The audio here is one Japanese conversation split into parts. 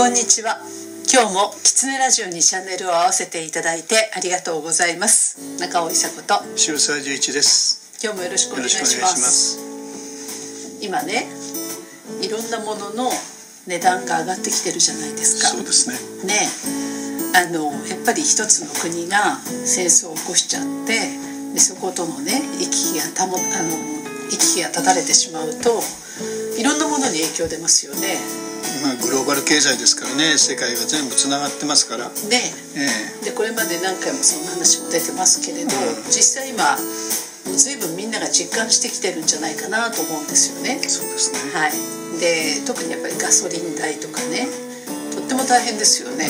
こんにちは。今日もキツネラジオにチャンネルを合わせていただいてありがとうございます。中尾伊佐子と白沢十一です。今日もよろしくお願いします。今ねいろんなものの値段が上がってきてるじゃないですか。そうですね。ね。あのやっぱり一つの国が戦争を起こしちゃってでそことのね行き来がたもあの行き来が断たれてしまうといろんなものに影響出ますよねまあグローバル経済ですからね世界が全部つながってますから。ねえ。でこれまで何回もそんな話も出てますけれど、うん。実際今随分みんなが実感してきてるんじゃないかなと思うんですよね。えそうですね。はい。で特にやっぱりガソリン代とかねとっても大変ですよね、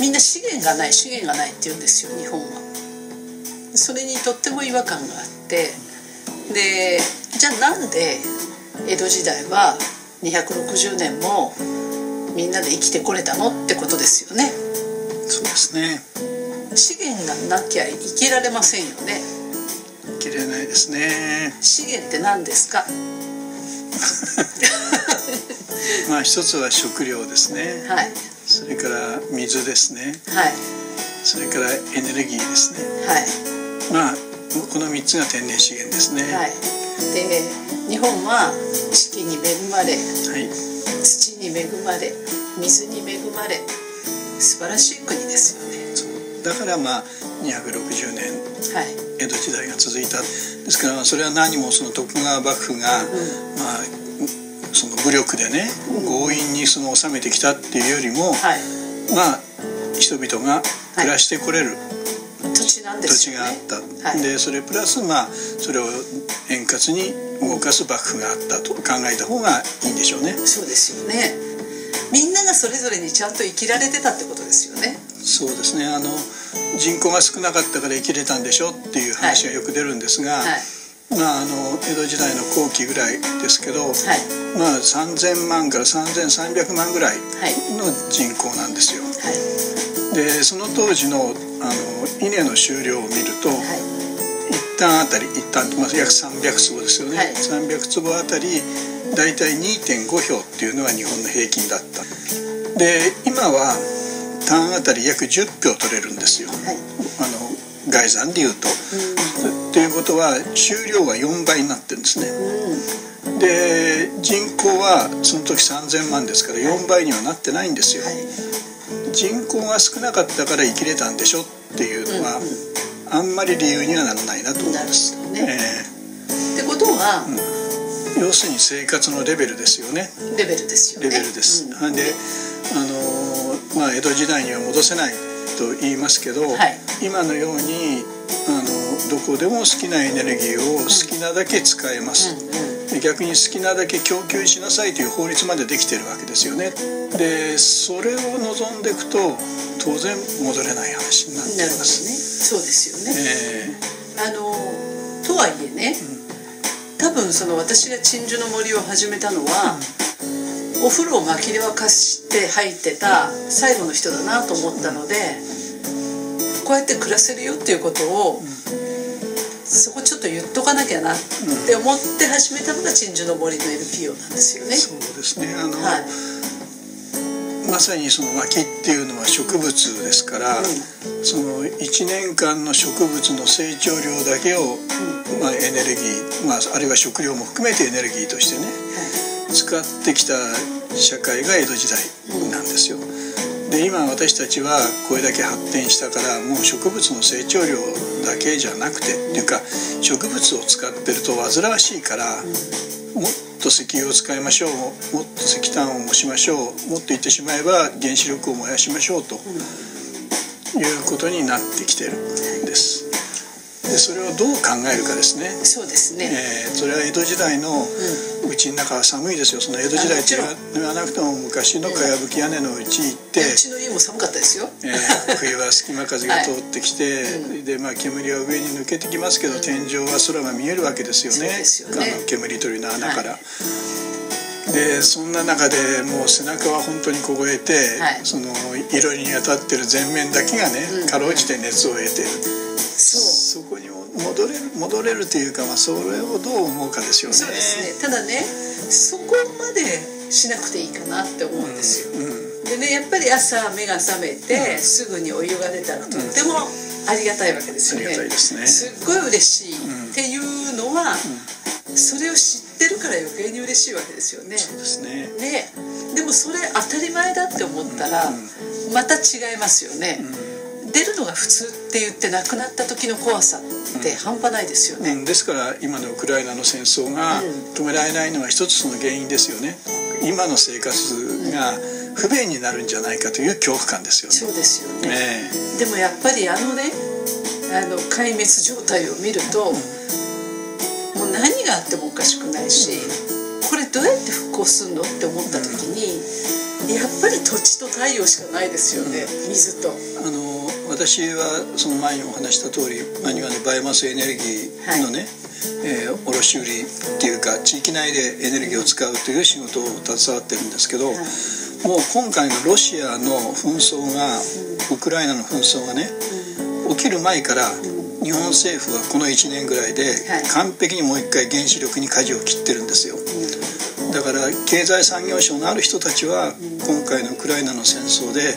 みんな資源がない資源がないって言うんですよ日本は。それにとっても違和感があって。でじゃあなんで江戸時代は260年もみんなで生きてこれたのってことですよね。そうですね。資源がなきゃ生きられませんよね。切れないですね。資源って何ですか？まあ一つは食料ですね。はい。それから水ですね。はい。それからエネルギーですね。はい。まあこの3つが天然資源ですね。はい、で日本は四季に恵まれはい。土に恵まれ水に恵まれ素晴らしい国ですよね。そう。だからまあ260年はい。江戸時代が続いた。ですからまあそれは何もその徳川幕府が、まあその武力でね強引にその治めてきたっていうよりも、はい。まあ人々が暮らしてこれる土地なんで土すよね地があった、はい。でそれプラスまあそれを円滑に動かす幕府があったと考えた方がいいんでしょうね。そうですよね。みんながそれぞれにちゃんと生きられてたってことですよね。そうですね。あの人口が少なかったから生きれたんでしょっていう話がよく出るんですが、はい。まああの江戸時代の後期ぐらいですけど、はい。まあ3000万から3300万ぐらいはい。の人口なんですよ。はい。でその当時のあの稲の収量を見ると、はい。一旦あたり一旦、まあ、約300坪ですよね、はい。300坪あたり大体2.5票っていうのが日本の平均だった。で今は単あたり約10票取れるんですよ。はい。あの概算でいうと。っていうことは収量が4倍になってるんですね。うん。で人口はその時3000万ですから4倍にはなってないんですよ、はい人口が少なかったから生きれたんでしょっていうのは、うんうんあんまり理由にはならないなと思います、ね。えってことはえ要するに生活のレベルですよね。レベルですよね。レベルです、うん。であのーまあ江戸時代には戻せないと言いますけど、はい。今のようにあのどこでも好きなエネルギーを好きなだけ使えます、逆に好きなだけ供給しなさいという法律までできてるわけですよね。でそれを望んでいくと当然戻れない話になっていなるほどね。ますそうですよね。えあのとはいえね、多分その私が鎮守の森を始めたのは、お風呂を薪で沸かして入ってた最後の人だなと思ったので、こうやって暮らせるよっていうことを、そこちょっと言っとかなきゃなって思って始めたのが鎮守の森の NPO なんですよね。えそうですね。あの、はい。まさにその薪っていうのは植物ですから、うん。その1年間の植物の成長量だけを、まあ、エネルギー、まあ、あるいは食料も含めてエネルギーとしてね使ってきた社会が江戸時代なんですよ。で今私たちはこれだけ発展したからもう植物の成長量だけじゃなくてっていうか植物を使ってると煩わしいから、もっと石油を使いましょうもっと石炭を燃しましょうもっと言ってしまえば原子力を燃やしましょうということになってきてるんです。でそれをどう考えるかですね。そうですね、えーそれは江戸時代のうちの中は寒いですよ。その江戸時代って言わなくても昔のかやぶき屋根のうち行って、うちの家も寒かったですよ。えー冬は隙間風が通ってきて、うでまあ、煙は上に抜けてきますけど、天井は空が見えるわけですよね。そうですよね。あの煙取りの穴から。はでそんな中でもう背中は本当に凍えて、はい。その色に当たってる全面だけがね、うん。かろうじて熱を得てる、戻れる戻れるというか、まあ、それをどう思うかですよね。そうですね。ただねそこまでしなくていいかなって思うんですよ、うんでねやっぱり朝目が覚めて、すぐにお湯が出たらとってもありがたいわけですよね、ありがたいですね。っごい嬉しいっていうのは、それを知ってるから余計に嬉しいわけですよね。そうですね。ね。でもそれ当たり前だって思ったら、また違いますよね、出るのが普通って言って亡くなった時の怖さって半端ないですよね、うん、ですから今のウクライナの戦争が止められないのは一つその原因ですよね。今の生活が不便になるんじゃないかという恐怖感ですよね。そうですよね。ねでもやっぱりあのねあの壊滅状態を見ると、もう何があってもおかしくないしこれどうやって復興するのって思った時にやっぱり土地と太陽しかないですよね水と。あの私はその前にお話した通りマニュアのバイオマスエネルギーのね、えー卸売っていうか地域内でエネルギーを使うという仕事を携わってるんですけど、もう今回のロシアの紛争が、ウクライナの紛争がね、起きる前から日本政府はこの1年ぐらいではい。完璧にもう一回原子力に舵を切ってるんですよ。だから経済産業省のある人たちは今回のウクライナの戦争で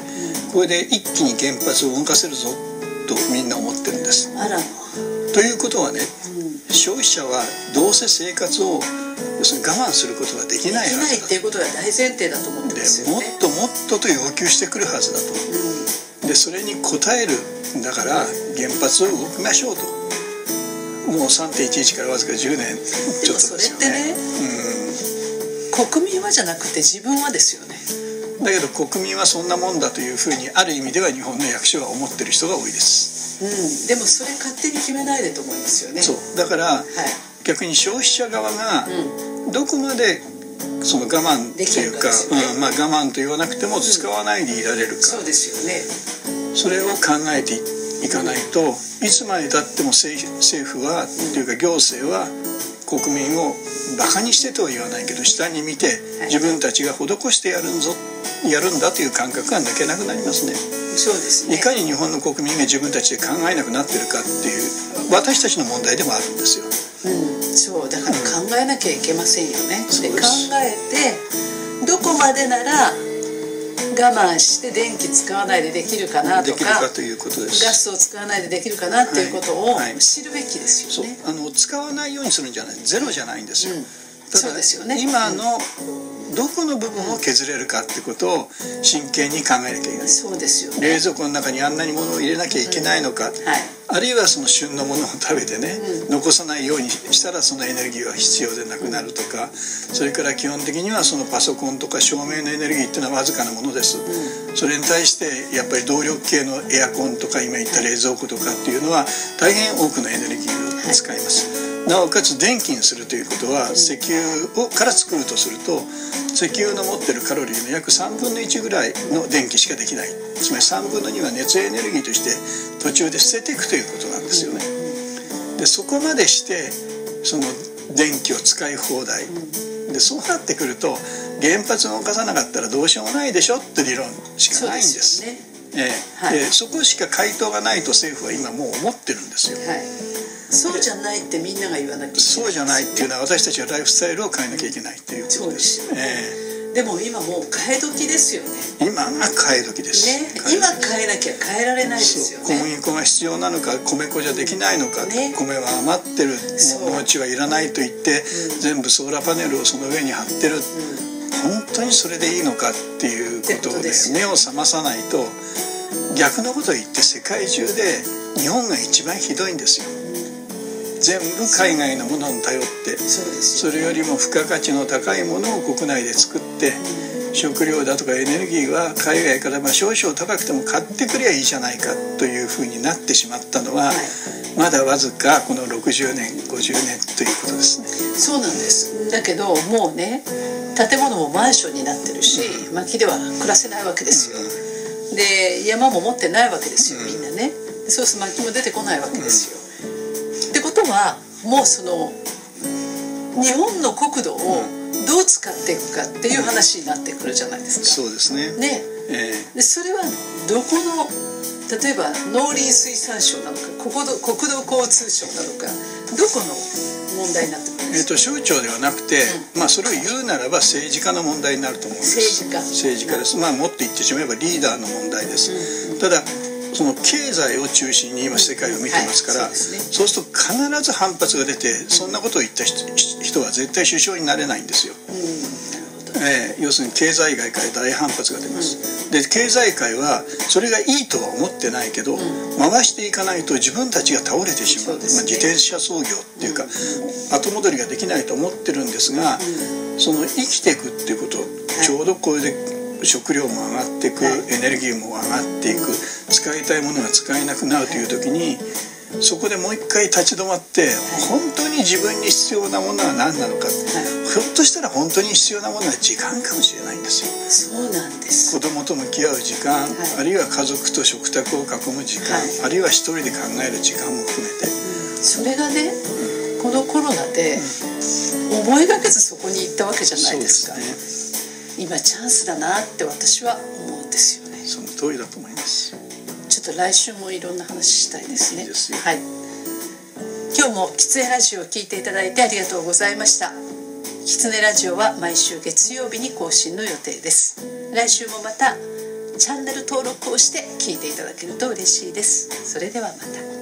これで一気に原発を動かせるぞとみんな思ってるんです。あら。まということはねうん。消費者はどうせ生活を要するに我慢することができできないはないっずていうことが大前提だと思ってでますよね。もっともっとと要求してくるはずだと。うん。でそれに応えるんだから原発を動きましょうと。もう3.11からわずか10年ちょっとですよね。でも国民はじゃなくて自分はですよね。うん、だけど国民はそんなもんだというふうにある意味では日本の役所が思ってる人が多いです、うん、でもそれ勝手に決めないでと思いますよね。そう。だからはい。逆に消費者側がうどこまでその我慢っていうかね。うんまあ、我慢と言わなくても使わないでいられるか、そうですよね。それを考えていかないといつまでたっても政政府はというか行政は国民をバカにしてとは言わないけど下に見てはい。自分たちが施してやるんぞやるんだという感覚が抜けなくなりますね。そうですね。いかに日本の国民が自分たちで考えなくなってるかっていう私たちの問題でもあるんですよ。うん、そう。だから考えなきゃいけませんよね。で考そうです。えてどこまでなら我慢して電気使わないでできるかなとできるかかということです。ガスを使わないでできるかなっていうことをはい。はい。知るべきですよね。あの使わないようにするんじゃない。ゼロじゃないんですよ、うん。そうですよね。今のどこの部分を削れるかってことを真剣に考えなきゃいけない。そうですよね。冷蔵庫の中にあんなに物を入れなきゃいけないのか、はい。あるいはその旬のものを食べてね、う残さないようにしたらそのエネルギーは必要でなくなるとかそれから基本的にはそのパソコンとか照明のエネルギーっていうのはわずかなものです、それに対してやっぱり動力系のエアコンとか今言った冷蔵庫とかっていうのは大変多くのエネルギーを使います、なおかつ電気にするということは石油をから作るとすると石油の持ってるカロリーの約3分の1ぐらいの電気しかできない。つまり3分の2は熱エネルギーとして途中で捨てていくということなんですよね。でそこまでしてその電気を使い放題。でそうなってくると原発を動かさなかったらどうしようもないでしょって理論しかないんです。すよね。えそこしか回答がないと政府は今もう思ってるんですよ。はい。そうじゃないってみんなが言わなきゃいけない。そうじゃないっていうのは私たちはライフスタイルを変えなきゃいけないっていうことです。そうですよえでも今もう替え時ですよね。え今が変え時です、ね、今変えなきゃ変えられないですよそう。小ね。麦粉が必要なのか米粉じゃできないのか、ね。米は余ってる農地はいらないと言って、うん。全部ソーラーパネルをその上に貼ってる、本当にそれでいいのかっていうことで目を覚まさないと逆のことを言って世界中で日本が一番ひどいんですよ全部海外のものに頼ってそれよりも付加価値の高いものを国内で作って食料だとかエネルギーは海外からまあ少々高くても買ってくりゃいいじゃないかというふうになってしまったのは、はいまだわずかこの60年50年ということですね。そうなんです。だけどもうね、建物もマンションになってるし、薪では暮らせないわけですよ。で、山も持ってないわけですよ、みんなね。でそうすると薪も出てこないわけですよ。はもうその日本の国土をどう使っていくかっていう話になってくるじゃないですか。そうですね。ね。えでそれはどこの例えば農林水産省なのか国土国土交通省なのかどこの問題になってくるんえー、と省庁ではなくて、まあ、それを言うならば政治家の問題になると思うんです。政治家。政治家です、まあ、もっと言ってしまえばリーダーの問題です、ただその経済を中心に今世界を見てますから、はいそうですると必ず反発が出てそんなことを言った人人は絶対首相になれないんですよ、えー要するに経済界から大反発が出ます、で経済界はそれがいいとは思ってないけど、回していかないと自分たちが倒れてしまう。ね。まあ、自転車操業っていうか、後戻りができないと思ってるんですが、その生きていくっていうこと、ちょうどこれで食料も上がっていく、はい。エネルギーも上がっていく使いたいものが使えなくなるという時にそこでもう一回立ち止まって本当に自分に必要なものは何なのか、ひょっとしたら本当に必要なものは時間かもしれないんですよ。そうなんです。子供と向き合う時間、はい。あるいは家族と食卓を囲む時間、はい。あるいは一人で考える時間も含めて。それがねこのコロナで思いがけずそこに行ったわけじゃないですか。そうです今チャンスだなって私は思うんですよねね。その通りだと思いますちょっと来週もいろんな話したいですね。いいですよ。はい。今日もキツネラジオを聞いていただいてありがとうございました。キツネラジオは毎週月曜日に更新の予定です。来週もまたチャンネル登録をして聞いていただけると嬉しいです。それではまた